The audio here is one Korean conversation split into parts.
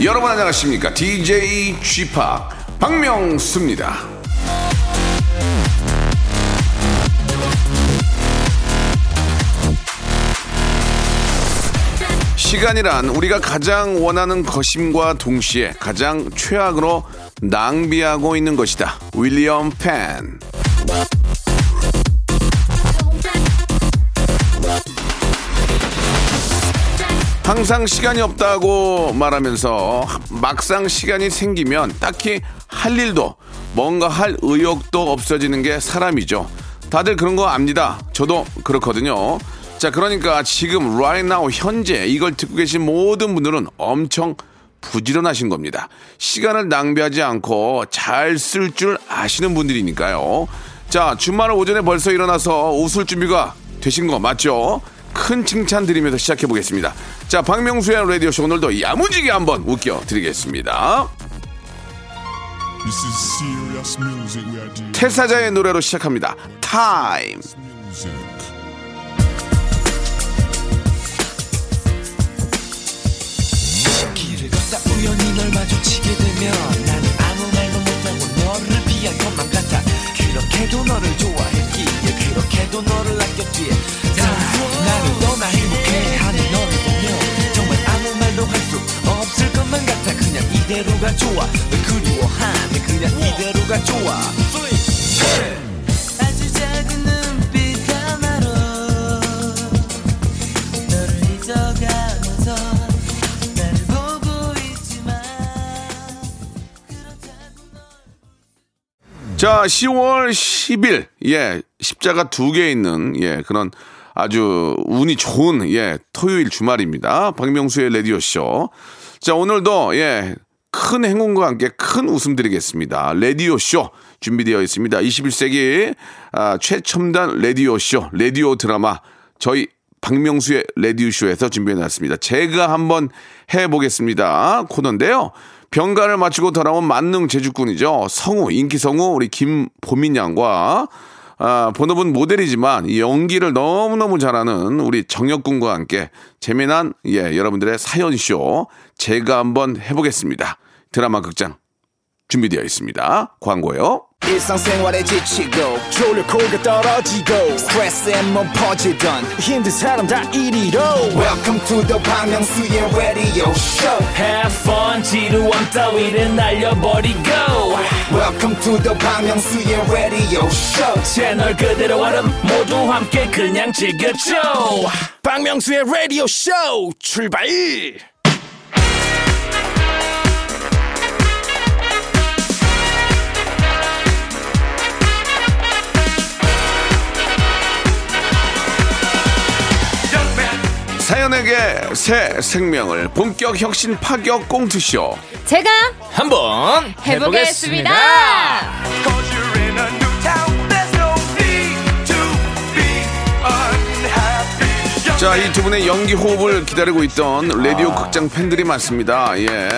여러분 안녕하십니까? DJ g p 박명수입니다. 시간이란 우리가 가장 원하는 것임과 동시에 가장 최악으로 낭비하고 있는 것이다. 윌리엄 펜 항상 시간이 없다고 말하면서 막상 시간이 생기면 딱히 할 일도 뭔가 할 의욕도 없어지는 게 사람이죠. 다들 그런 거 압니다. 저도 그렇거든요. 자, 그러니까 지금 right now 현재 이걸 듣고 계신 모든 분들은 엄청 부지런하신 겁니다. 시간을 낭비하지 않고 잘 쓸 줄 아시는 분들이니까요. 자, 주말 오전에 벌써 일어나서 웃을 준비가 되신 거 맞죠? 큰 칭찬 드리면서 시작해 보겠습니다. 자, 박명수의 라디오쇼 오늘도 야무지게 한번 웃겨 드리겠습니다. 태사자의 노래로 시작합니다. 타임. Music. 길을 걷다 우연히 널 마주치게 되면 나는 아무 말도 못하고 너를 피할 것만 같아 그렇게도 너를 좋아했기에 그렇게도 너를 아꼈기에 자, 10월 10일, 예, 십자가 두 개 있는, 예, 그런 아주 운이 좋은, 예, 토요일 주말입니다. 박명수의 라디오 쇼. 자, 오늘도, 예, 큰 행운과 함께 큰 웃음 드리겠습니다. 라디오 쇼 준비되어 있습니다. 21세기, 아, 최첨단 라디오 쇼, 라디오 드라마, 저희 박명수의 라디오 쇼에서 준비해 놨습니다. 제가 한번 해보겠습니다. 코너인데요. 병가를 마치고 돌아온 만능 제주꾼이죠. 성우, 인기 성우, 우리 김보민 양과 아, 본업은 모델이지만 이 연기를 너무너무 잘하는 우리 정혁군과 함께 재미난 예, 여러분들의 사연쇼 제가 한번 해보겠습니다. 드라마 극장 준비되어 있습니다. 광고요. 일상생활에 지치고, 졸려 코가 떨어지고, 스트레스에 몸 퍼지던, 힘든 사람 다 이리로. welcome to the Bang Myung-soo's radio show Have fun 지루함 따위를 날려버리고 welcome to the Myung-soo's radio show. 채널 그대로 얼음 모두 함께 그냥 즐겨줘. 박명수의 라디오 쇼 출발! 사연에게 새 생명을 본격 혁신 파격 꽁투쇼 제가 한번 해보겠습니다. 자, 이 두 분의 연기 호흡을 기다리고 있던 라디오 극장 팬들이 많습니다. 예.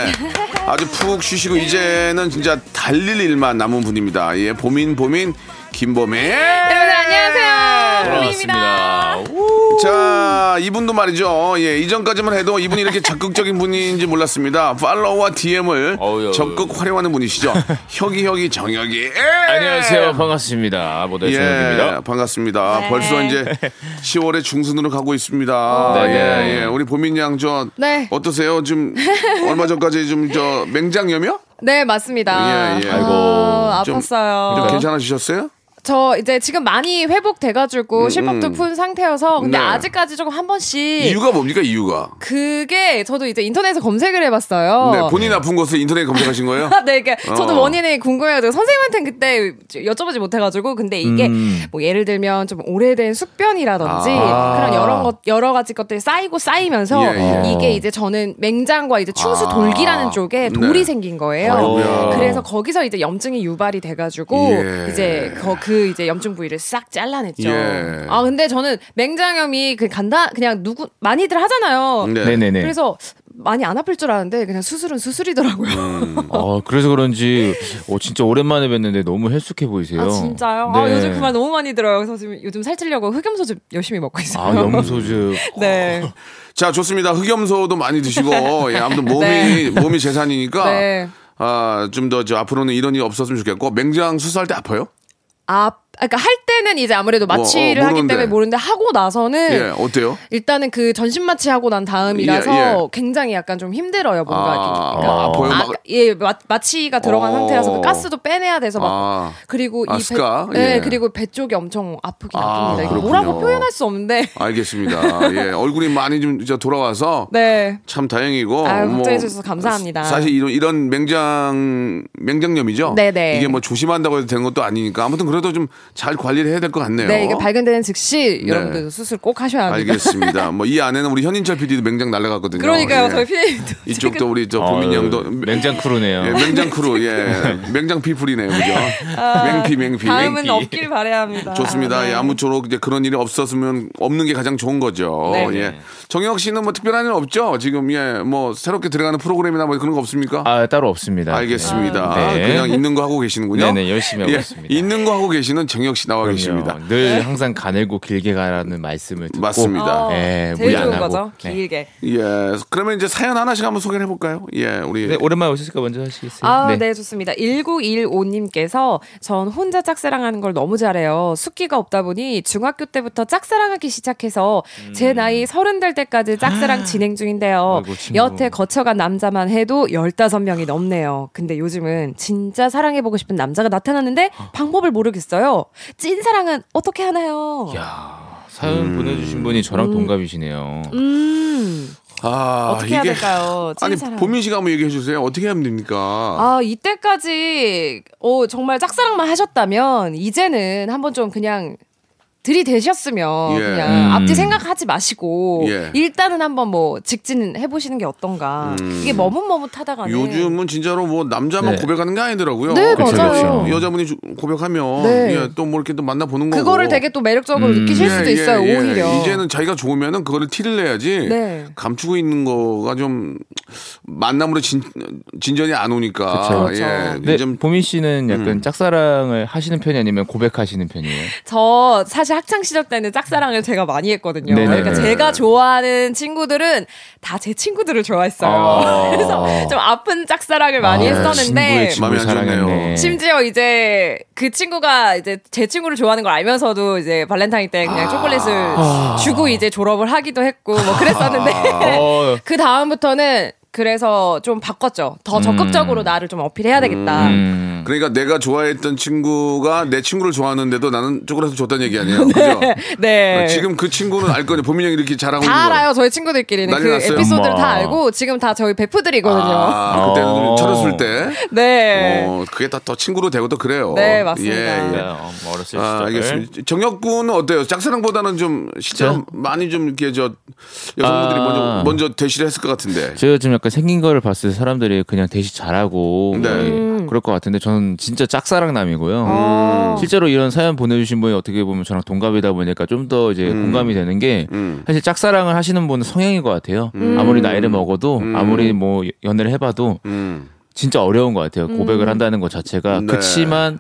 아주 푹 쉬시고 이제는 진짜 달릴 일만 남은 분입니다. 예, 보민 보민 김보민. 여러분 안녕하세요. 반갑습니다. 자, 이분도 말이죠. 예, 이전까지만 해도 이분이 이렇게 적극적인 분인지 몰랐습니다. 팔로우와 DM을 어우, 적극 활용하는 분이시죠. 혁이 혁이 정혁이. 예! 안녕하세요 반갑습니다 모델 예, 정혁입니다 반갑습니다. 네. 벌써 이제 10월의 중순으로 가고 있습니다. 네. 예, 예. 우리 보민 양저 네. 어떠세요? 좀 얼마 전까지 좀 저 맹장염이요? 네 맞습니다. 예, 예. 아, 좀- 아팠어요. 좀 괜찮아지셨어요? 저 이제 지금 많이 회복돼가지고 실밥도 푼 상태여서 근데 음, 네. 아직까지 조금 한 번씩 이유가 뭡니까 이유가? 그게 저도 이제 인터넷에 검색을 해봤어요. 네, 본인 아픈 것을 인터넷에 검색하신 거예요? 네, 그러니까 저도 어. 원인이 궁금해가지고 선생님한테는 그때 여쭤보지 못해가지고 근데 이게 음. 뭐 예를 들면 좀 오래된 숙변이라든지 아. 그런 여러 것 여러 가지 것들이 쌓이고 쌓이면서 예, 예. 이게 이제 저는 맹장과 이제 충수 돌기라는 쪽에 돌이 네. 생긴 거예요. 아이고야. 그래서 거기서 이제 염증이 유발이 돼가지고 예. 이제 그, 그그 이제 염증 부위를 싹 잘라냈죠. 예. 아 근데 저는 맹장염이 그 간다 그냥 누구 많이들 하잖아요. 네. 네네네. 그래서 많이 안 아플 줄 알았는데 그냥 수술은 수술이더라고요. 음. 어, 그래서 그런지 어, 진짜 오랜만에 뵀는데 너무 헬쑥해 보이세요. 아 진짜요? 아 네. 요즘 그 말 너무 많이 들어요. 그래서 지금 요즘 살찌려고 흑염소즙 열심히 먹고 있어요. 아, 염소즙. 네. 자, 좋습니다. 흑염소도 많이 드시고, 예, 아무튼 몸이, 네. 몸이 재산이니까, 네. 아, 좀 더, 저, 앞으로는 이런 일이 없었으면 좋겠고, 맹장 수술할 때 아파요? 아, 그러니까 할 때는 이제 아무래도 뭐, 마취를 어, 하기. 때문에 모르는데 하고 나서는 예, 어때요? 일단은 그 전신 마취 하고 난 다음이라서 예, 예. 굉장히 약간 좀 힘들어요 뭔가 아. 아, 아파요? 아, 막, 예, 마, 마취가 들어간 어. 상태라서 그 가스도 빼내야 돼서 막 아. 그리고 아, 이? 배, 네, 예. 그리고 배 쪽이 엄청 아프긴 아, 아픕니다. 뭐라고 표현할 수 없는데. 알겠습니다. 예, 얼굴이 많이 좀 이제 돌아와서 네. 참 다행이고. 아유, 뭐 걱정해 주셔서 감사합니다. 사실 이런, 이런 맹장, 맹장염이죠? 네네. 이게 뭐 조심한다고 해도 되는 것도 아니니까. 아무튼 그래도 좀잘 관리를 해야 될 것 같네요. 네, 이게 발견되는 즉시 네. 여러분들 수술 꼭 하셔야 합니다. 알겠습니다. 뭐 이 안에는 우리 현인철 PD도 맹장 날라갔거든요. 그러니까요, 예. 저희 피디님도 이쪽도 우리 저 보민 어, 양도 맹장 crew네요. 예, 맹장 크루, 예. 맹장 people이네요, 그죠? 맹피, 맹피. 아, 다음은 맹피. 없길 바래야 합니다. 좋습니다. 네. 예, 아무쪼록 이제 그런 일이 없었으면 없는 게 가장 좋은 거죠. 네. 예. 정혁 씨는 뭐 특별한 일 없죠? 지금 예, 뭐 새롭게 들어가는 프로그램이나 뭐 그런 거 없습니까? 아, 따로 없습니다. 알겠습니다. 네. 그냥 있는 거 하고 계시는군요. 네네, 열심히 하고 예, 있습니다. 있는 거 하고 계시는 정혁 씨 나와 그럼요. 계십니다. 늘 항상 가늘고 길게 가라는 말씀을 듣고 맞습니다. 어, 예, 제일 무리 안 좋은 하고. 거죠. 네. 길게. 예. 그러면 이제 사연 하나씩 한번 소개를 해볼까요? 예, 우리 네, 오랜만에 오셨으니까 먼저 하시겠어요? 아, 네. 좋습니다. 1915님께서 전 혼자 짝사랑하는 걸 너무 잘해요. 숙기가 없다 보니 중학교 때부터 짝사랑하기 시작해서 제 나이 서른 될 때까지 짝사랑 진행 중인데요. 아이고, 친구. 여태 거쳐간 남자만 해도 15명이 넘네요. 근데 요즘은 진짜 사랑해보고 싶은 남자가 나타났는데 방법을 모르겠어요. 찐사랑은 어떻게 하나요? 야, 사연 보내주신 분이 저랑 동갑이시네요. 음, 아, 어떻게 해야 될까요? 아니 찐사랑. 보민 씨가 한번 얘기해 주세요. 어떻게 하면 됩니까? 아, 이때까지, 어, 정말 짝사랑만 하셨다면, 이제는 한번 좀 그냥 들이대셨으면, 예. 그냥 음. 앞뒤 생각하지 마시고, 예. 일단은 한번 뭐, 직진 해보시는 게 어떤가. 이게 머뭇머뭇하다가는. 음. 요즘은 진짜로 뭐 남자만 네. 고백하는 게 아니더라고요. 네, 그쵸, 맞아요. 그쵸. 여자분이 주- 고백하면 네. 예, 또뭐 이렇게 또 만나 보는 거고. 그거를 되게 또 매력적으로 음. 느끼실 수도 예, 있어요, 예, 예. 오히려. 이제는 자기가 좋으면은 그거를 티를 내야지. 네. 감추고 있는 거가 좀 만남으로 진, 진전이 안 오니까. 그쵸. 그쵸. 예. 네, 좀 보민 씨는 약간 음. 짝사랑을 하시는 편이 아니면 고백하시는 편이에요? 저 사실 학창 시절 때는 짝사랑을 제가 많이 했거든요. 네네. 그러니까 제가 좋아하는 친구들은 다 제 친구들을 좋아했어요. 아. 그래서 좀 아픈 짝사랑을 많이 아, 했었는데 친구의 좋네요. 사랑했네. 심지어 이제 그 친구가 이제 제 친구를 좋아하는 걸 알면서도 이제 발렌타인 때 그냥 초콜릿을 주고 이제 졸업을 하기도 했고 뭐 그랬었는데 어, 그 다음부터는 그래서 좀 바꿨죠. 더 적극적으로 나를 좀 어필해야 되겠다. 음. 그러니까 내가 좋아했던 친구가 내 친구를 좋아하는데도 나는 쪼그라서 줬다는 얘기 아니에요. 그죠? 네. 아, 지금 그 친구는 알 거냐. 보민 형이 이렇게 잘하고 다 있는 거. 알아요. 저희 친구들끼리는 그 났어요? 에피소드를 어머. 다 알고 지금 다 저희 베프들이거든요. 아, 그때는 어. 철없을 때. 네. 어, 그게 다 더 친구로 되고 또 그래요. 네, 맞습니다. 예, 네, 예. 어, 뭐 어렸을 아, 시절. 알겠습니다. 정혁 군은 어때요? 짝사랑보다는 좀 실제로? 많이 좀 이렇게 저 여성분들이 아. 먼저 먼저 대시를 했을 것 같은데. 제가 지금 약간 생긴 거를 봤을 때 사람들이 그냥 대시 잘하고 네. 뭐 그럴 것 같은데 저는 진짜 짝사랑남이고요. 음. 실제로 이런 사연 보내주신 분이 어떻게 보면 저랑 동갑이다 보니까 좀 더 이제 공감이 되는 게 음. 사실 짝사랑을 하시는 분은 성향인 것 같아요. 아무리 나이를 먹어도 아무리 뭐 연애를 해봐도 음. 진짜 어려운 것 같아요. 고백을 한다는 것 자체가. 네. 그렇지만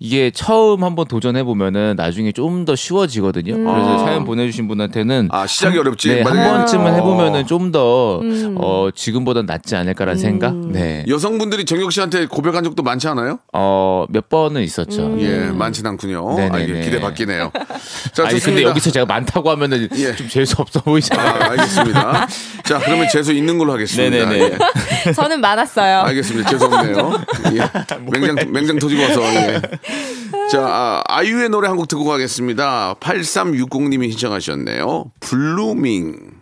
이게 처음 한번 도전해 보면은 나중에 좀 더 쉬워지거든요. 그래서 아. 사연 보내주신 분한테는 아, 시작이 어렵지. 네, 한 번쯤은 어. 해보면은 좀더 어, 지금보단 낫지 않을까라는 생각. 네. 여성분들이 정혁 씨한테 고백한 적도 많지 않아요? 어, 몇 번은 있었죠. 예, 많진 않군요. 네네네. 아, 이게 기대 바뀌네요. 자, 아니. 근데 여기서 제가 많다고 하면은 예. 좀 재수 없어 보이잖아요. 아, 알겠습니다. 자, 그러면 재수 있는 걸로 하겠습니다. 네네네. 예. 저는 많았어요. 알겠습니다. 죄송해요. 예. 맹장, 맹장 터지고 와서. 예. 자, 아, 아이유의 노래 한 곡 듣고 가겠습니다. 8360님이 신청하셨네요. 블루밍.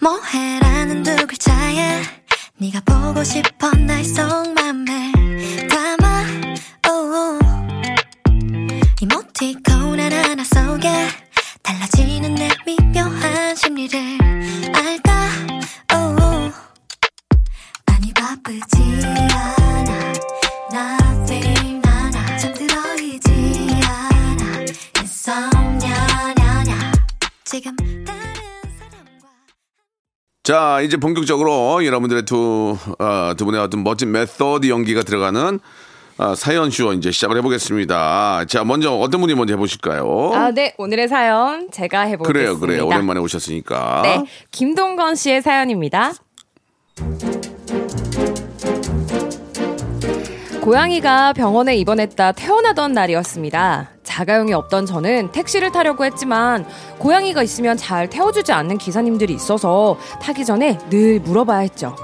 뭐해라는 두 글자에 네가 보고 싶어 나의 속마음을 담아 oh. 이모티콘 하나하나 속에 자, 이제 본격적으로 여러분들의 두, 어, 두 분의 어떤 멋진 메소드 연기가 들어가는 어, 사연 쇼 이제 시작을 해보겠습니다. 자, 먼저 어떤 분이 먼저 해보실까요? 아, 네. 오늘의 사연 제가 해보겠습니다. 그래요, 그래요. 오랜만에 오셨으니까. 네. 김동건 씨의 사연입니다. 고양이가 병원에 입원했다 퇴원하던 날이었습니다. 자가용이 없던 저는 택시를 타려고 했지만 고양이가 있으면 잘 태워주지 않는 기사님들이 있어서 타기 전에 늘 물어봐야 했죠.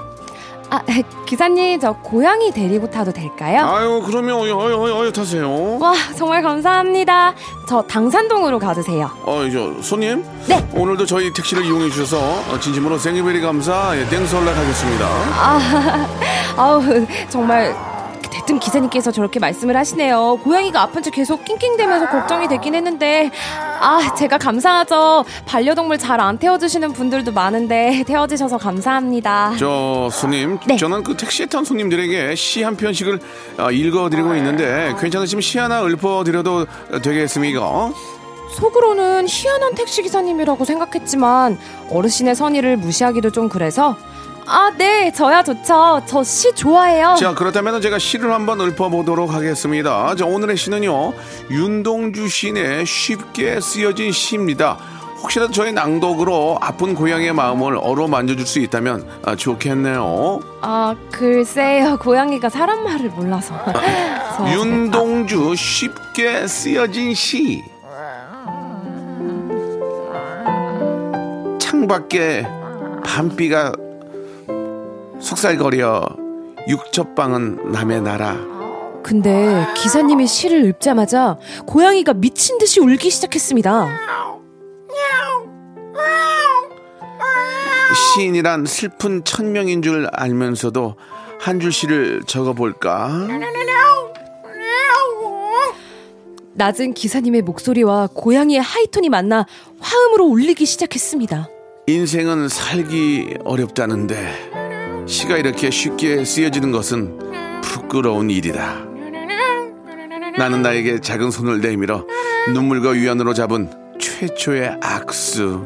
아, 기사님, 저 고양이 데리고 타도 될까요? 아유, 그러면 어여, 어여, 어여, 어여 타세요. 와, 정말 감사합니다. 저 당산동으로 가주세요. 어, 저, 손님? 네. 오늘도 저희 택시를 이용해 주셔서 어, 진심으로 thank you very 감사, 예, thanks 연락하겠습니다. 아, 아우, 정말 대뜸 기사님께서 저렇게 말씀을 하시네요. 고양이가 아픈 지 계속 낑낑대면서 걱정이 되긴 했는데, 아, 제가 감사하죠. 반려동물 잘 안 태워주시는 분들도 많은데, 태워주셔서 감사합니다. 저 손님, 네. 저는 그 택시에 탄 손님들에게 시 한 편씩을 어, 읽어드리고 있는데 괜찮으시면 시 하나 읊어드려도 되겠습니까? 속으로는 희한한 택시기사님이라고 생각했지만, 어르신의 선의를 무시하기도 좀 그래서, 아, 네, 저야 좋죠. 저 시 좋아해요. 자 그렇다면 제가 시를 한번 읊어보도록 하겠습니다. 자 오늘의 시는요 윤동주 시인의 쉽게 쓰여진 시입니다. 혹시라도 저의 낭독으로 아픈 고양이의 마음을 어루만져줄 수 있다면 아, 좋겠네요. 아, 글쎄요. 고양이가 사람 말을 몰라서. 저- 윤동주 쉽게 쓰여진 시. 창밖에 밤비가 속살거려 육첩방은 남의 나라. 근데 기사님이 시를 읊자마자 고양이가 미친 듯이 울기 시작했습니다. 시인이란 슬픈 천명인 줄 알면서도 한 줄 시를 적어볼까? 낮은 기사님의 목소리와 고양이의 하이톤이 만나 화음으로 울리기 시작했습니다. 인생은 살기 어렵다는데 시가 이렇게 쉽게 쓰여지는 것은 부끄러운 일이다. 나는 나에게 작은 손을 내밀어 눈물과 위안으로 잡은 최초의 악수.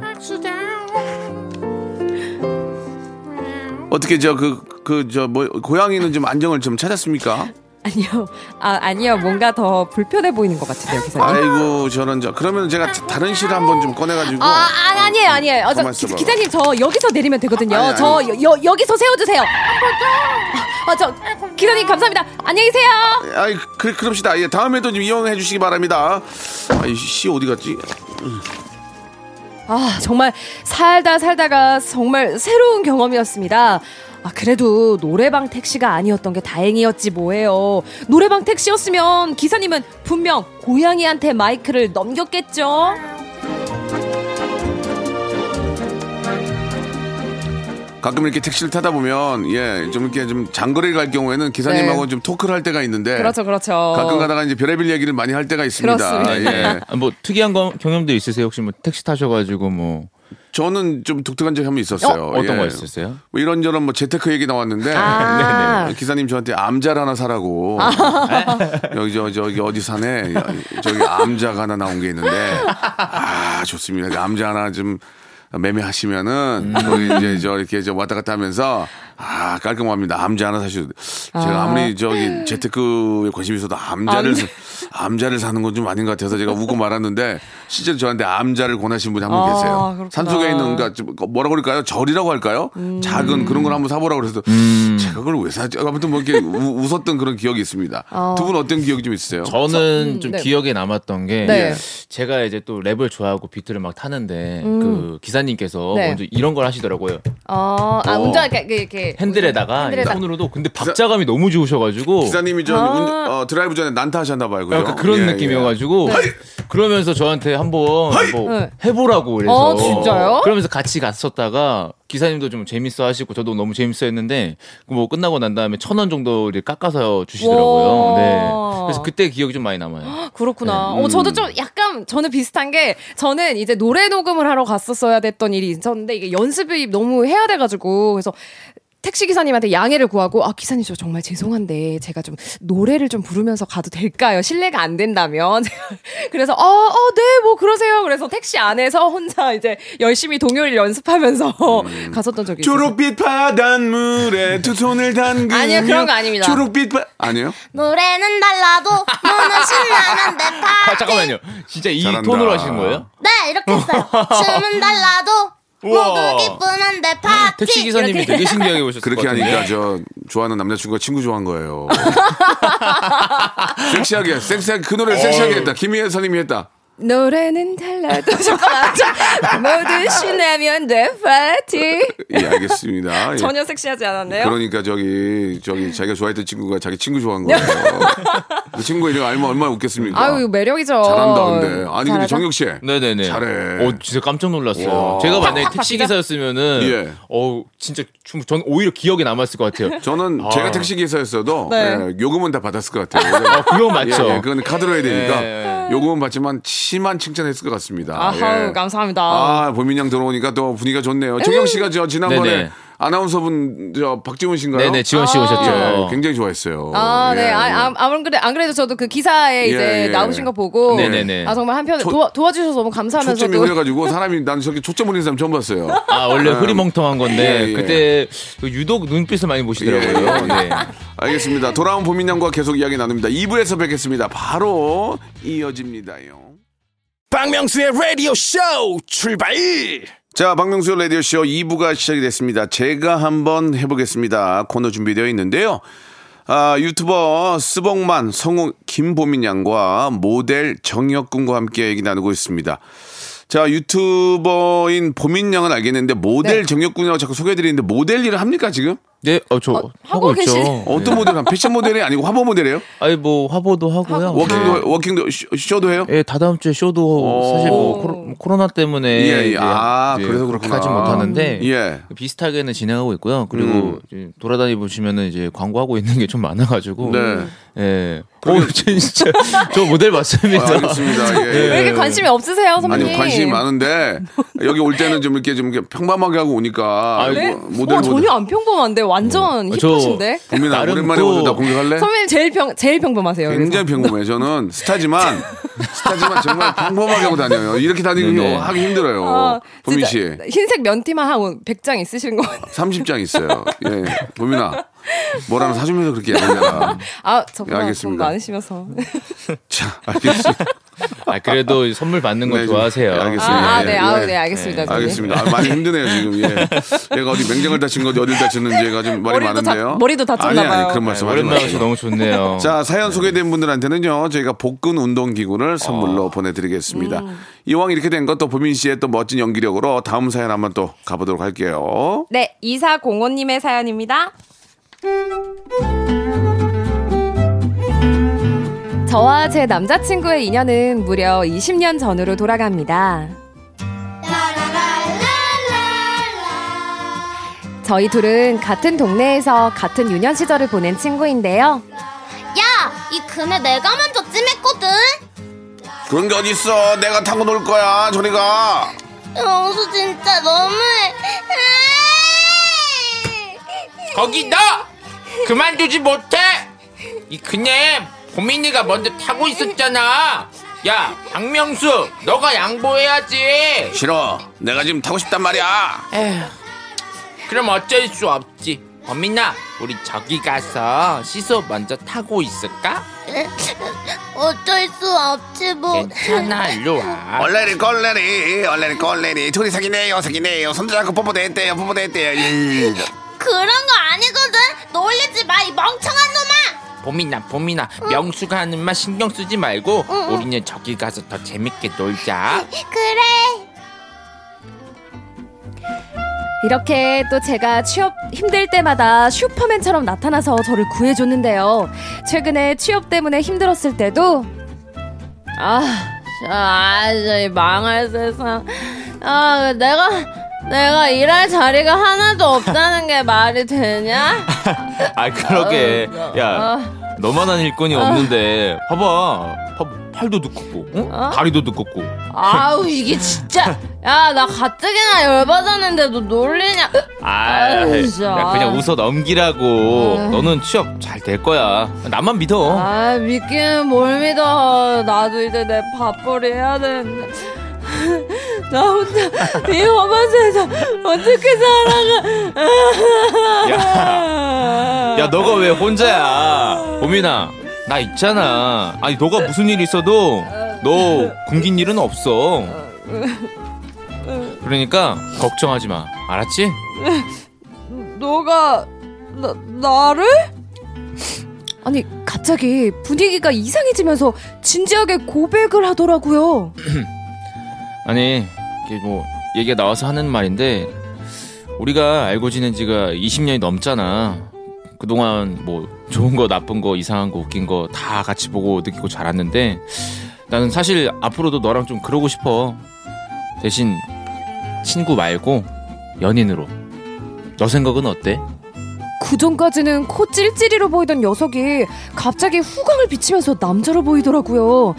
어떻게 저 그 그 저 뭐 고양이는 좀 안정을 좀 찾았습니까? 아니요, 아 아니요, 뭔가 더 불편해 보이는 것 같은데요, 기사님. 아이고 저런 저 그러면 제가 다른 시를 한번 좀 꺼내 가지고 아, 아 아니에요, 아니에요. 어, 저, 기. 기사님 저 여기서 내리면 되거든요. 아니, 아니. 저 여, 여, 여기서 세워 주세요. 아, 저 기사님 감사합니다. 안녕히 계세요. 아이 그래 그럽시다. 예, 다음에도 좀 이용해 주시기 바랍니다. 아이 시 어디 갔지? 아, 정말 살다 살다가 정말 새로운 경험이었습니다. 아, 그래도 노래방 택시가 아니었던 게 다행이었지 뭐예요. 노래방 택시였으면 기사님은 분명 고양이한테 마이크를 넘겼겠죠? 가끔 이렇게 택시를 타다 보면 예 좀 이렇게 좀 장거리 갈 경우에는 기사님하고 네. 좀 토크를 할 때가 있는데 그렇죠, 그렇죠. 가끔 가다가 이제 별의별 얘기를 많이 할 때가 있습니다. 그렇습니다. 예. 아, 뭐 특이한 거, 경험도 있으세요? 혹시 뭐 택시 타셔가지고 뭐 저는 좀 독특한 적이 한 번 있었어요. 어? 어떤 예. 거 있었어요? 뭐 이런저런 뭐 재테크 얘기 나왔는데 아. 기사님 저한테 암자를 하나 사라고 여기 저 저기 어디 사네 저기 암자가 하나 나온 게 있는데 아 좋습니다 그 암자 하나 좀 매매하시면은 거기 이제 저 이렇게 저 왔다 갔다 하면서 아 깔끔합니다 암자 하나 사셔도 제가 아 무리 저기 재테크에 관심이 있어도 암자를 사- 암자를 사는 건 좀 아닌 것 같아서 제가 웃고 말았는데 실제로 저한테 암자를 권하신 분이 한 분 아, 계세요 그렇구나. 산속에 있는 그러니까 좀 뭐라 그럴까요 절이라고 할까요 작은 그런 걸 한번 사보라고 그래서 제가 그걸 왜 사지 아무튼 뭐 이렇게 우- 웃었던 그런 기억이 있습니다 두분 어떤 기억이 좀 있으세요 저는 좀 네. 기억에 남았던 게 네. 제가 이제 또 랩을 좋아하고 비트를 막 타는데 음. 그 기사님께서 네. 먼저 이런 걸 하시더라고요. 어, 아, 어. 운전 이렇게, 이렇게 핸들에다가 핸들에다. 손으로도 근데 박자감이 너무 좋으셔가지고 기사님이 저 아. 운- 어, 드라이브 전에 난타 하셨나 봐요 그죠? 약간 그런 예, 느낌이어가지고 그러면서 저한테 한번 뭐 네. 해보라고 그래서 어, 진짜요? 그러면서 같이 갔었다가 기사님도 좀 재밌어 하시고 저도 너무 재밌어 했는데 뭐 끝나고 난 다음에 천 원 정도 이렇게 깎아서 주시더라고요. 와. 네. 그래서 그때 기억이 좀 많이 남아요. 그렇구나. 네. 어, 저도 좀 약간 저는 비슷한 게 저는 이제 노래 녹음을 하러 갔었어야 됐던 일이 있었는데 이게 연습이 너무 해야 돼가지고 그래서 택시 기사님한테 양해를 구하고 아 기사님 저 정말 죄송한데 제가 좀 노래를 좀 부르면서 가도 될까요? 실례가 안 된다면 그래서 어 어 네 뭐 그러세요. 그래서 택시 안에서 혼자 이제 열심히 동요를 연습하면서 음. 갔었던 적이 있어요. 초록빛 바닷물에 두 손을 담그며 아니요, 그런 거 아닙니다. 초록빛 바 아니요? 노래는 달라도 너는 신나는데 파티 아, 잠깐만요. 진짜 이 잘한다. 톤으로 하시는 거예요? 네 이렇게 했어요 춤은 달라도 우와. 모두 기쁘는데 파티 택시 기사님이. 되게 신기하게 보셨을 그렇게. 하니까 저 좋아하는 남자친구가 친구 좋아한 거예요. 섹시하게, 섹시하게 그 노래 섹시하게 했다. 김희애 선님이 했다. 노래는 달라도 잠깐만 모두 신나면 돼 파티 예, 알겠습니다. 예. 전혀 섹시하지 않았네요. 그러니까 저기 저기 자기가 좋아했던 친구가 자기 친구 좋아한 거예요. 그 친구가 이거 알면 얼마나 웃겠습니까? 아유 매력이죠. 잘한다 근데. 아니 근데 잘하죠? 정혁 씨. 네네네. 잘해. 어, 진짜 깜짝 놀랐어요. 와. 제가 만약에 택시? 기사였으면은, 예. 어, 진짜, 좀- 전 오히려 기억에 남았을 것 같아요. 저는 아. 제가 택시 기사였어도 네. 예, 요금은 다 받았을 것 같아요. 아, 그건 맞죠. 예, 예, 그건 카드로 해야 되니까 예. 요금은 받지만 심한 칭찬했을 것 같습니다. 아하우 예. 감사합니다. 아, 보민 양 들어오니까 또 분위기가 좋네요. 정영 씨가 저 지난번에 네네. 아나운서분 저 박지훈 씨인가요? 네네, 지원 씨 아. 오셨죠. 예, 굉장히 좋아했어요. 아, 예, 네. 예. 아, 아, 안 그래, 안 그래도 저도 그 기사에 이제 예, 예. 나오신 거 보고. 네네네. 아, 정말 한편에 초- 도와, 도와주셔서 너무 초점이 감사하면서도. 흐려가지고 사람이 난 저렇게 초점 올리는 사람 처음 봤어요. 아, 원래 흐리멍텅한 건데, 예, 예. 그때 그 유독 눈빛을 많이 보시더라고요. 예, 예. 네. 알겠습니다. 돌아온 보민 양과 계속 이야기 나눕니다. 2부에서 뵙겠습니다. 바로 이어집니다요. 박명수의 라디오 쇼 출발 자, 박명수 라디오 쇼 2부가 시작이 됐습니다. 제가 한번 해보겠습니다. 코너 준비되어 있는데요. 아, 유튜버 스봉만, 성우 김보민 양과 모델 정혁 군과 함께 얘기 나누고 있습니다. 자, 유튜버인 보민 양은 알겠는데 모델 네. 정혁 군이라고 자꾸 소개해드리는데 모델 일을 합니까, 지금? 네, 어, 저 어, 하고 하고 있죠. 계시- 어떤 모델, 패션 모델이 아니고 화보 모델이에요? 아니, 뭐, 화보도 하고요. 워킹도, 워킹도, 쇼- 쇼도 해요? 예, 다다음 주에 쇼도 오. 사실 뭐 코로, 코로나 때문에 예, 예. 이제 아, 이제 그래서 그렇게. 하진 못하는데 예. 비슷하게는 진행하고 있고요. 그리고 음. 이제 돌아다니 보시면은 이제 광고하고 있는 게 좀 많아가지고 네. 예. 오, 진짜 저 모델 맞습니다. 아, 알겠습니다. 예, 예. 왜 이렇게 관심이 없으세요, 선배님? 아니 관심이 많은데 여기 올 때는 좀 이렇게 좀 이렇게 평범하게 하고 오니까 아, 네? 뭐 모델 어, 모델 전혀 안 평범한데 완전 어, 저- 힙하신데? 고민아 나름 오랜만에 또- 나 공격할래? 선배님 제일 평 제일 평범하세요. 굉장히 평범해. 저는 스타지만 스타지만 정말 평범하게 하고 다녀요. 이렇게 다니기 네네. 하기 힘들어요. 어, 보민 진짜 씨 흰색 면티만 하고 100장 있으신 거 같아요. 30장 있어요. 예, 보민아 뭐라는 사주면서 그렇게 얘기하잖아. 아, 저보다 예, 돈 알겠습니다. 많으시면서. 자, 알겠습니다. 아, 그래도 선물 받는 거 네, 좀- 좋아하세요. 네, 아, 알겠습니다. 아, 예, 네, 아, 예. 네, 알겠습니다. 선배님. 알겠습니다. 아, 많이 힘드네요 지금. 예. 얘가 어디 맹장을 다친 건지 어딜 다쳤는지 얘가 좀 말이 머리도 다- 많은데요. 머리도 다쳤나 아니, 아니. 그런 네, 말씀 하지 오랜만에 마시고. 너무 좋네요. 자, 사연 소개된 분들한테는요, 저희가 복근 운동 기구를 선물로 어. 보내드리겠습니다. 음. 이왕 이렇게 된 것 또 보민 씨의 또 멋진 연기력으로 다음 사연 한번 또 가보도록 할게요. 네, 2405님의 사연입니다. 저와 제 남자친구의 인연은 무려 20년 전으로 돌아갑니다. 저희 둘은 같은 동네에서 같은 유년 시절을 보낸 친구인데요. 야, 이 그네 내가 먼저 찜했거든. 그런 게 어딨어. 내가 타고 놀 거야. 저리 가. 영수 진짜 너무해. 거기 너 그만두지 못해 이 그네 보민이가 먼저 타고 있었잖아 야 박명수 너가 양보해야지 싫어. 내가 지금 타고 싶단 말이야. 에휴 그럼 어쩔 수 없지 범민아 우리 저기 가서 시소 먼저 타고 있을까? 어쩔 수 없지 뭐. 괜찮아 일로 와 얼레리 꼴레리, 얼레리 꼴레리. 둘이 사귀네요, 사귀네요. 손잡고 뽀뽀도 했대요, 뽀뽀도 했대요. 이. 그런 거 아니거든. 놀리지 마, 이 멍청한 놈아. 보민아 보민아 명수가 하는 말 신경 쓰지 말고 우리는 저기 가서 더 재밌게 놀자 그래. 이렇게 또 제가 취업 힘들 때마다 슈퍼맨처럼 나타나서 저를 구해줬는데요. 최근에 취업 때문에 힘들었을 때도 아, 아, 이 망할 세상. 아, 내가 내가 일할 자리가 하나도 없다는 게 말이 되냐? 아, 그러게. 야, 너만한 일꾼이 없는데. 봐봐. 봐, 팔도 두껍고 응? 어? 다리도 두껍고 아우 이게 진짜 야 나 가뜩이나 열받았는데도 놀리냐 아, 그냥 웃어 넘기라고. 너는 취업 잘 될 거야. 나만 믿어. 아 믿기는 뭘 믿어 나도 이제 내 밥벌이 해야 되는데 나 혼자 이 세상 어떻게 살아가 야, 너가 왜 혼자야? 보민아, 나 있잖아. 아니, 너가 무슨 일 있어도 너 굶긴 일은 없어. 그러니까 걱정하지 마. 알았지? 너가 나, 나를? 아니 갑자기 분위기가 이상해지면서 진지하게 고백을 하더라고요 아니, 이게 뭐 얘기가 나와서 하는 말인데 우리가 알고 지낸 지가 20년이 넘잖아. 그동안 뭐 좋은 거 나쁜 거 이상한 거 웃긴 거 다 같이 보고 느끼고 자랐는데 나는 사실 앞으로도 너랑 좀 그러고 싶어. 대신 친구 말고 연인으로. 너 생각은 어때? 그전까지는 코 찔찔이로 보이던 녀석이 갑자기 후광을 비치면서 남자로 보이더라고요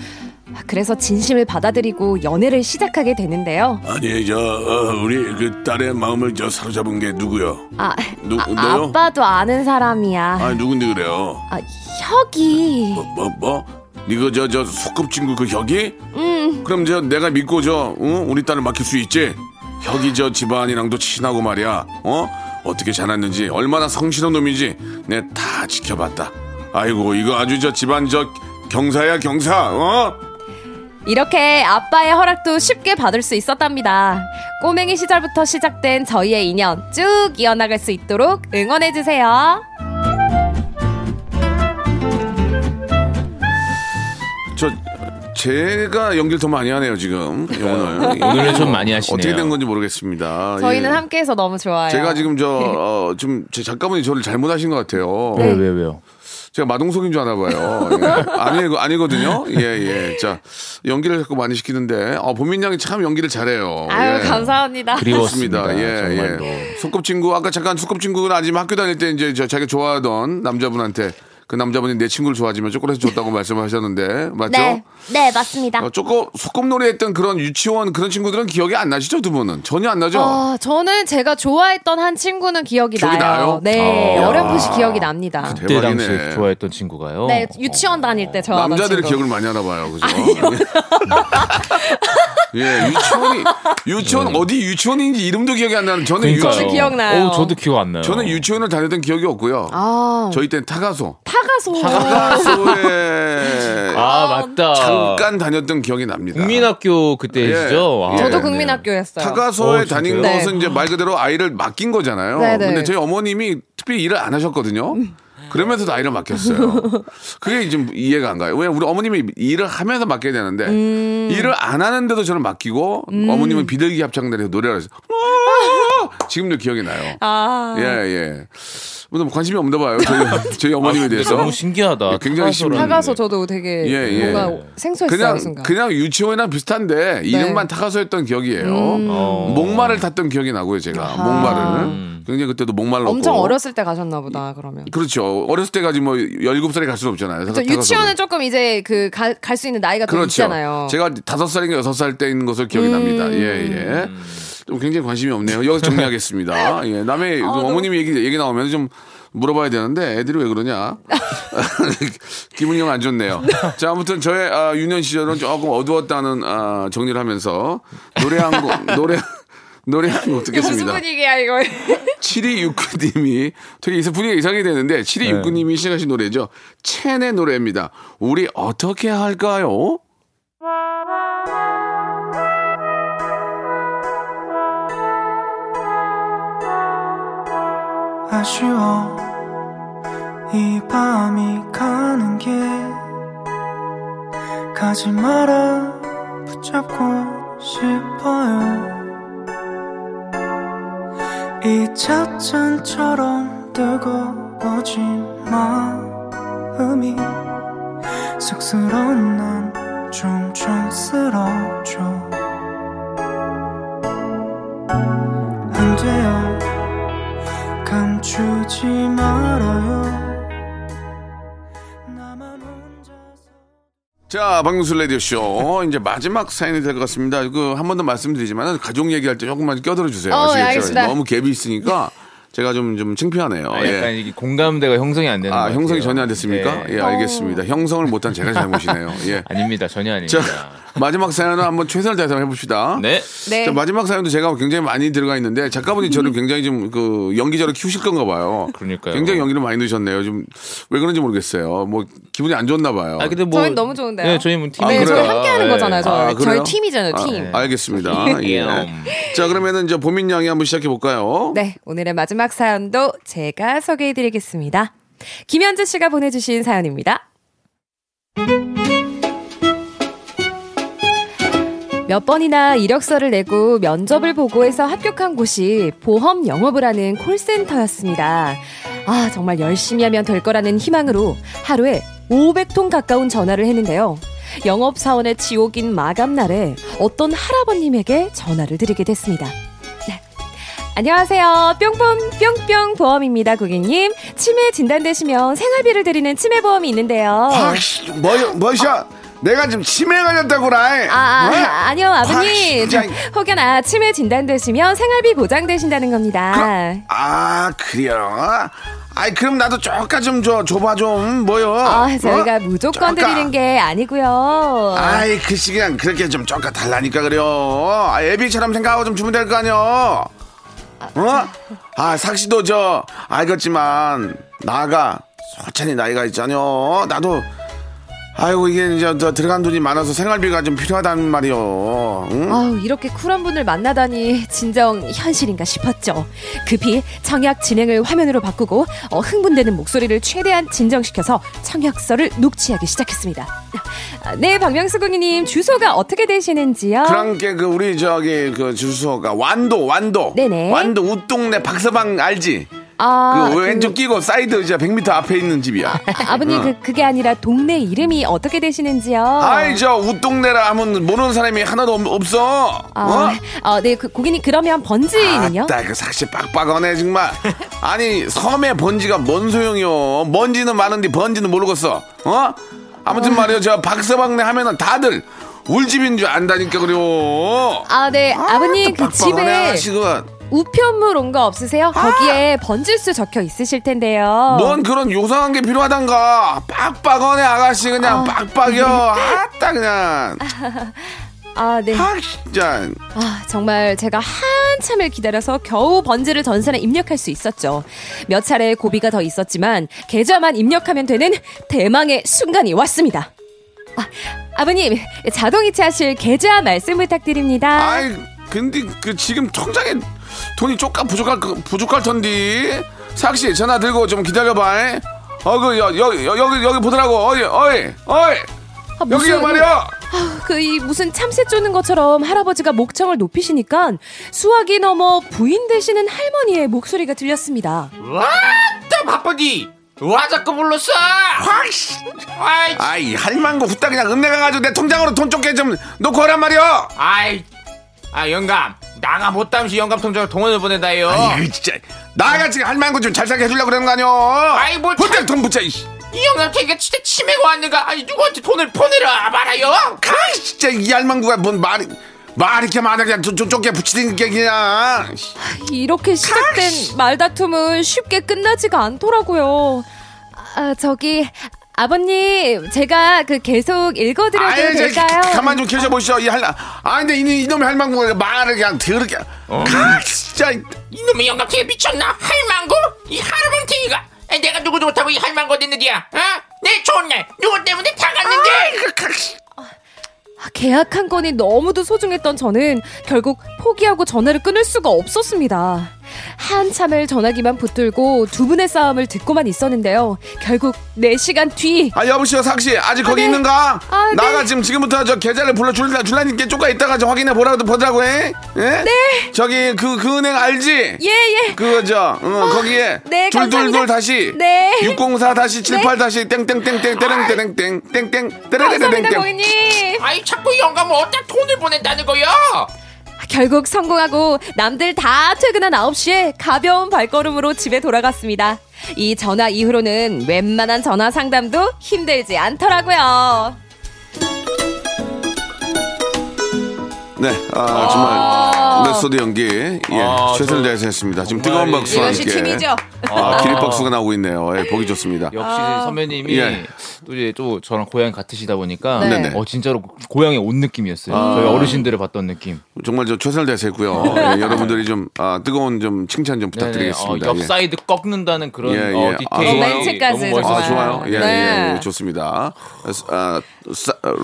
그래서 진심을 받아들이고 연애를 시작하게 되는데요 아니 저 어, 우리 그 딸의 마음을 저 사로잡은 게 누구요? 아, 누 아 너요? 아빠도 아는 사람이야 아 누군데 그래요? 아, 혁이 뭐 뭐? 니가 저저 소꿉친구 그 혁이? 음 그럼 저 내가 믿고 저 응? 우리 딸을 맡길 수 있지? 혁이 저 집안이랑도 친하고 말이야. 어? 어떻게 자랐는지 얼마나 성실한 놈인지 내 다 지켜봤다. 아이고 이거 아주 저 집안 저 경사야 경사. 어? 이렇게 아빠의 허락도 쉽게 받을 수 있었답니다. 꼬맹이 시절부터 시작된 저희의 인연 쭉 이어나갈 수 있도록 응원해주세요. 저 제가 연기를 더 많이 하네요 지금 오늘. 오늘은 좀 많이 하시네요. 어떻게 된 건지 모르겠습니다. 저희는 예. 함께해서 너무 좋아요. 제가 지금 저, 어, 좀, 제 작가분이 저를 잘못하신 것 같아요. 네. 왜, 왜, 왜요? 제가 마동석인 줄 아나 봐요. 예. 아니, 아니거든요. 예, 예. 자, 연기를 자꾸 많이 시키는데, 어, 보민 양이 참 연기를 잘해요. 아유 예. 감사합니다. 그리웠습니다. 예, 정말로. 예. 소꿉친구, 아까 잠깐 소꿉친구는 아니지만 학교 다닐 때 이제 저 자기가 좋아하던 남자분한테 그 남자분이 내 친구를 좋아하지만 초콜릿 줬다고 말씀하셨는데, 맞죠? 네, 네 맞습니다. 어, 조금 소꿉놀이 했던 그런 유치원 그런 친구들은 기억이 안 나시죠, 두 분은? 전혀 안 나죠? 아, 저는 제가 좋아했던 한 친구는 기억이, 기억이 나요. 나요? 네, 아. 어렴풋이 기억이 납니다. 그때 당시에 대박이네. 좋아했던 친구가요? 네, 유치원 다닐 때 좋아하던 남자들이 친구. 기억을 많이 하나 봐요. 그죠? 예, 유치원이 유치원 어디 유치원인지 이름도 기억이 안 나는 저는 그러니까요. 기억나요. 어, 저도 기억 안 나요. 저는 유치원을 다녔던 기억이 없고요. 아, 저희 때는 타가소. 타가소. 타가소에 아, 맞다. 잠깐 다녔던 기억이 납니다. 국민학교 그때시죠? 예. 아, 저도 예. 국민학교였어요. 타가소에 어, 진짜요? 다닌 네. 것은 이제 말 그대로 아이를 맡긴 거잖아요. 네, 네. 근데 저희 어머님이 특별히 일을 안 하셨거든요. 그러면서도 아이를 맡겼어요. 그게 좀 이해가 안 가요. 왜 우리 어머님이 일을 하면서 맡겨야 되는데 음. 일을 안 하는데도 저를 맡기고 어머님은 비둘기 합창단에서 노래를 해서 아! 지금도 기억이 나요. 아, 예, 예. 뭐 관심이 없나 봐요. 저희, 저희 어머님에 근데 대해서. 너무 신기하다. 예, 굉장히 신기해요. 타가소 저도 되게 예, 예. 뭔가 생소했어요 그냥 순간. 그냥 유치원이랑 비슷한데 이름만 타가소했던 기억이에요. 어. 목마를 탔던 기억이 나고요, 제가 아하. 목마를. 굉장히 그때도 목말랐고. 엄청 어렸을 때 가셨나 보다 그러면. 그렇죠. 어렸을 때까지 뭐 17살에 갈 수는 없잖아요. 저 타가소는. 유치원은 조금 이제 그 갈 수 있는 나이가 좀 그렇죠. 있잖아요. 제가 다섯 살인가 여섯 살 때인 것을 기억이 음. 납니다. 예, 예. 좀 굉장히 관심이 없네요. 여기서 정리하겠습니다. 예, 남의 그 어머님 얘기, 얘기 나오면 좀 물어봐야 되는데 애들이 왜 그러냐? 기분이 영안 좋네요. 자, 아무튼 저의 아, 유년 시절은 조금 어두웠다는 아, 정리를 하면서 노래 한 곡, 노래, 노래 한곡 무슨 듣겠습니다. 분위기야 이거. 7269님이 되게 이상 분위기가 이상하게 되는데 7269님이 시작하신 노래죠. 첸의 노래입니다. 우리 어떻게 할까요? 아쉬워. 이 밤이 가는 길 가지 마라. 붙잡고 싶어요. 이 찻잔처럼 뜨거워진 마음이 쑥스러운 난좀 촌스럽죠 안 돼요 감추지 말아요 나만 혼자서 자, 박명수 라디오쇼. 이제 마지막 사연이 될 것 같습니다. 그, 한 번 더 말씀드리지만, 가족 얘기할 때 조금만 껴들어 주세요. 어, 네, 아시겠죠? 알겠습니다. 너무 갭이 있으니까, 제가 좀, 좀 창피하네요. 아, 약간 예. 이게 공감대가 형성이 안 되는 아, 것 형성이 같아요. 전혀 안 됐습니까? 네. 예, 알겠습니다. 형성을 못한 제가 잘못이네요. 예. 아닙니다. 전혀 자, 아닙니다. 마지막 사연은 한번 최선을 다해서 해봅시다. 네. 네. 자, 마지막 사연도 제가 굉장히 많이 들어가 있는데 작가분이 저를 굉장히 좀 그 연기자로 키우실 건가 봐요. 그러니까요. 굉장히 연기를 많이 넣으셨네요. 좀 왜 그런지 모르겠어요. 뭐 기분이 안 좋나 봐요. 아 근데 뭐 저희 너무 좋은데요. 네, 저희 뭐 팀. 아, 네? 저희 함께 하는 네. 거잖아요. 저희, 아? 저희 팀이잖아요, 아, 팀. 알겠습니다. 예. 자, 그러면은 이제 보민 양이 한번 시작해 볼까요? 네, 오늘의 마지막 사연도 제가 소개해 드리겠습니다. 김현주 씨가 보내주신 사연입니다. 몇 번이나 이력서를 내고 면접을 보고해서 합격한 곳이 보험 영업을 하는 콜센터였습니다. 아, 정말 열심히 하면 될 거라는 희망으로 하루에 500통 가까운 전화를 했는데요. 영업사원의 지옥인 마감날에 어떤 할아버님에게 전화를 드리게 됐습니다. 네. 안녕하세요. 뿅뿅 뿅뿅 보험입니다, 고객님. 치매 진단되시면 생활비를 드리는 치매 보험이 있는데요. 아씨, 뭐, 뭐셔? 내가 지금 치매 걸렸다고라. 아, 아, 어? 아니요, 아버님. 진짜. 혹여나 치매 진단되시면 생활비 보장되신다는 겁니다. 아, 그래요? 아이, 그럼 나도 쪼까 좀 줘, 줘봐 좀, 뭐요? 아, 저희가 어? 무조건 쪼까. 드리는 게 아니고요. 아이, 그 시간 그렇게 좀 쪼까 달라니까 그래요. 아, 애비처럼 생각하고 좀 주면 될 거 아니요? 어? 아, 삭시도 저, 알겠지만, 나가, 소찬히 나이가 있잖여. 나도, 아이고, 이게 이제 저 들어간 돈이 많아서 생활비가 좀 필요하단 말이요. 응? 아우, 이렇게 쿨한 분을 만나다니 진정 현실인가 싶었죠. 급히 청약 진행을 화면으로 바꾸고 어, 흥분되는 목소리를 최대한 진정시켜서 청약서를 녹취하기 시작했습니다. 아, 네, 박명수 고객님 주소가 어떻게 되시는지요? 게그 우리 저기 그 주소가 완도 완도 네네. 완도 웃동네 박서방 알지? 아, 그 왼쪽 끼고 사이드 이제 100m 앞에 있는 집이야. 아버님 어. 그, 그게 아니라 동네 이름이 어떻게 되시는지요? 아이 저 웃동네라 하면 모르는 사람이 하나도 없- 없어. 아, 어? 어, 네, 그 고객님 그러면 번지는요? 아따 그 삭시 빡빡하네 정말. 아니 섬에 번지가 뭔 소용이요? 먼지는 많은데 번지는 모르겠어. 어? 아무튼 말이요 저 박서방네 하면은 다들 울집인 줄 안다니까 그래요. 아, 네, 아, 버님그 집에 아가씨가. 우편물 온 거 없으세요? 거기에 번질수 적혀 있으실 텐데요. 뭔 그런 요상한 게 필요하단가 빡빡하네 아가씨 그냥 빡빡이요 아따 그냥 아, 네. 아 진짜 아, 정말 제가 한참을 기다려서 겨우 번지를 전선에 입력할 수 있었죠. 몇 차례 고비가 더 있었지만 계좌만 입력하면 되는 대망의 순간이 왔습니다. 아, 아버님, 자동이체 하실 계좌 말씀 부탁드립니다. 아이 근데 그 지금 통장에 돈이 쪼까 부족할 거- 부족할 텐데 삭씨 전화 들고 좀 기다려봐 어그 여기 여기 여기 보더라고. 어이 어이 어이. 아, 여기야 말이야. 그이 무슨 참새 쪼는 것처럼 할아버지가 목청을 높이시니까 수화기 넘어 부인 되시는 할머니의 목소리가 들렸습니다. 와따 바쁘디. 와 자꾸 불렀어. 아이 아이 할망구 후딱 그냥 읍내 가가지고 내 통장으로 돈 쫓게 좀 놓고 오란 말이야. 아이 아 영감. 나가 못담시 영감 통장으로 동원을 보낸다요. 아이 진짜. 나같이 할망구 좀잘 살게 해주려고 그러는 거 아니야 아이 뭘 후딱 돈 붙여 이씨. 이 영감 걔가 진짜 치매가 왔는가? 아니 누구한테 돈을 보내라 말아요? 가 진짜. 이 할망구가 뭔 말이 말 이렇게 많아 그냥 좀 쫓게 붙이는 게 그냥 이렇게 시작된 말다툼은 쉽게 끝나지가 않더라고요. 아, 저기 아버님, 제가 그 계속 읽어드려도 아이, 저, 될까요? 가만 좀 계셔 보시오. 이 할라. 아, 근데 이, 이놈의 할망구가 말을 그냥 더럽게. 가, 진짜. 이놈의 영감탱이 미쳤나 할망구 이 할아버지가 내가 누구 좋다고 이 할망구 어딨는데야 어? 내 좋은 날 누구 때문에 다 갔는데 계약 한 건이 너무도 소중했던 저는 결국 포기하고 전화를 끊을 수가 없었습니다. 한참을 전화기만 붙들고 두 분의 싸움을 듣고만 있었는데요. 결국 4시간 뒤 아, 여보시오, 삭씨. 아직 거기 네. 있는가? 아, 네. 나가 지금 지금부터 저 계좌를 불러 줄라, 줄라니까 조금 있다가 좀 확인해 보라고, 보자고 해. 예? 네. 저기 그, 그 은행 알지? 예, 예. 그, 저, 어, 거기에. 네, 둘둘둘. 다시. 네. 604 다시 78 다시 땡땡땡땡 땡땡 땡땡 땡땡 감사합니다, 땡땡땡 고객님. 아이 자꾸 영감은 어디다 돈을 보낸다는 거야 결국 성공하고 남들 다 퇴근한 9시에 가벼운 발걸음으로 집에 돌아갔습니다. 이 전화 이후로는 웬만한 전화 상담도 힘들지 않더라고요. 네, 아, 정말 메소드 연기 예, 아, 최선을 저- 다해서 했습니다. 지금 정말 뜨거운 박수와 이것이 함께 춤이죠. 아, 기립박수가 나오고 있네요. 예, 보기 좋습니다. 역시 선배님이 예. 또 이제 또 저랑 고향 같으시다 보니까 네. 네네. 어 진짜로 고향에 온 느낌이었어요. 아. 저희 어르신들을 봤던 느낌. 정말 저 최선을 다해서 했고요. 예, 여러분들이 좀 아, 뜨거운 좀 칭찬 좀. 부탁드리겠습니다. 어, 옆 예. 사이드 꺾는다는 그런 예, 어, 예. 아, 좋아요. 멘트까지 너무 아, 정말. 좋아요. 예, 네. 예, 예, 좋습니다. 아,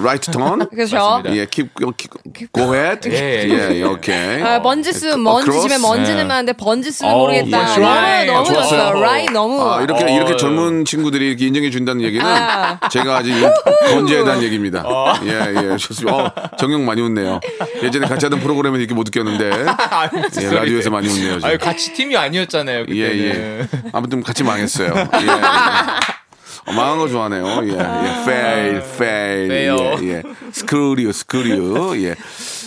라이트 턴. 그렇죠. 맞습니다. 예, keep, keep, go ahead. 예, 예, 예, 오케이. 아, 먼지 쓰면 어, 먼지 cross? 집에 먼지는 네. 많은데 번지 쓰면 어우, 모르겠다. yes, 너무 right. 너무 좋았어요. 좋았어요. 라인 너무. 아, 이렇게 어, 이렇게 예. 젊은 친구들이 이렇게 인정해 준다는 얘기는 아. 제가 아직 건재에 대한 얘기입니다. 어. 예, 예, 좋습니다. 어, 정영 많이 웃네요. 예전에 같이 하던 프로그램에서 이렇게 못 웃겼는데 예, 라디오에서 많이 웃네요. 지금. 아유 같이 팀이 아니었잖아요. 예, 그때는. 예. 아무튼 같이 망했어요. 예. 어, 망한 거 좋아하네요. 예, 예. fail, fail. fail. 예, 예. 스크류, 스크류. 예.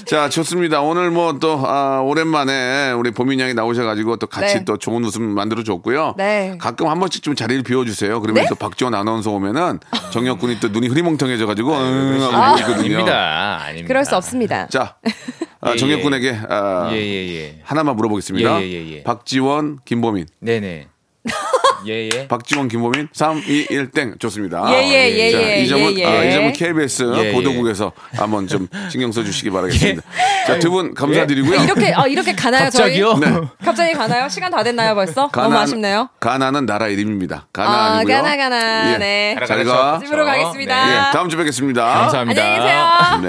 자, 좋습니다. 오늘 뭐 또, 아, 오랜만에 우리 보민 양이 나오셔가지고 또 같이 네. 또 좋은 웃음 만들어 줬고요. 네. 가끔 한 번씩 좀 자리를 비워주세요. 그러면 네? 또 박지원 아나운서 오면은 정혁 군이 또 눈이 흐리멍텅해져가지고 응 하고 아. 있거든요. 아닙니다. 아닙니다. 그럴 수 없습니다. 자, 아, 예, 정혁 예. 군에게 아, 예예예. 예, 하나만 물어보겠습니다. 예, 예, 예. 박지원, 김보민. 네네. 예 예. 박지원, 김보민 3, 2, 1, 땡 좋습니다. 예, 예, 예, 자, 예, 이 점은 예, 아, 예. 이 점은 KBS 예, 예. 보도국에서 한번 좀 신경 써주시기 바라겠습니다. 자, 두 분 감사드리고요. 이렇게 아, 이렇게 가나요 갑자기요? 저희? 네. 갑자기 가나요? 시간 다 됐나요 벌써? 너무 아쉽네요. 가나는 나라 이름입니다. 가나 아, 아니고요. 가나 가나. 예. 네. 잘 가. 집으로 네. 가겠습니다. 예, 다음 주에 뵙겠습니다. 감사합니다. 안녕히 계세요.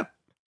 네.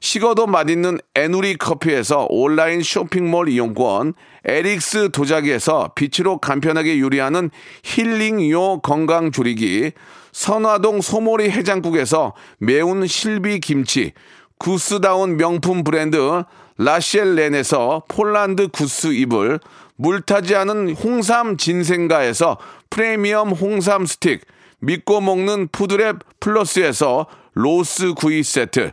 식어도 맛있는 에누리 커피에서 온라인 쇼핑몰 이용권 에릭스 도자기에서 빛으로 간편하게 요리하는 힐링요 건강 조리기 선화동 소모리 해장국에서 매운 실비 김치 구스다운 명품 브랜드 라셸렌에서 폴란드 구스 이불 물타지 않은 홍삼 진생가에서 프리미엄 홍삼 스틱 믿고 먹는 푸드랩 플러스에서 로스 구이 세트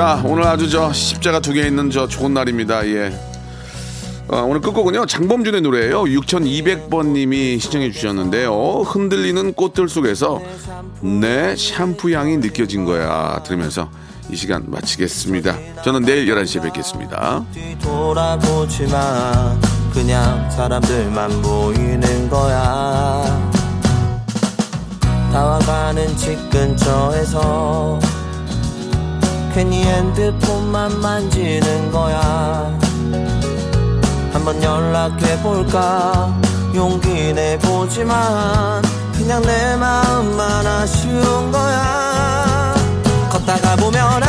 자, 오늘 아주 저 십자가 두 개 있는 저 좋은 날입니다. 예. 어, 오늘 끝곡은요, 장범준의 노래예요 6200번님이 신청해 주셨는데요. 흔들리는 꽃들 속에서 내 샴푸 향이 느껴진 거야. 들으면서 이 시간 마치겠습니다. 저는 내일 11시에 뵙겠습니다. 돌아보지 마 그냥 사람들만 보이는 거야 다와가는 집 근처에서 괜히 핸드폰만 만지는 거야. 한번 연락해볼까? 용기 내보지만 그냥 내 마음만 아쉬운 거야. 걷다가 보면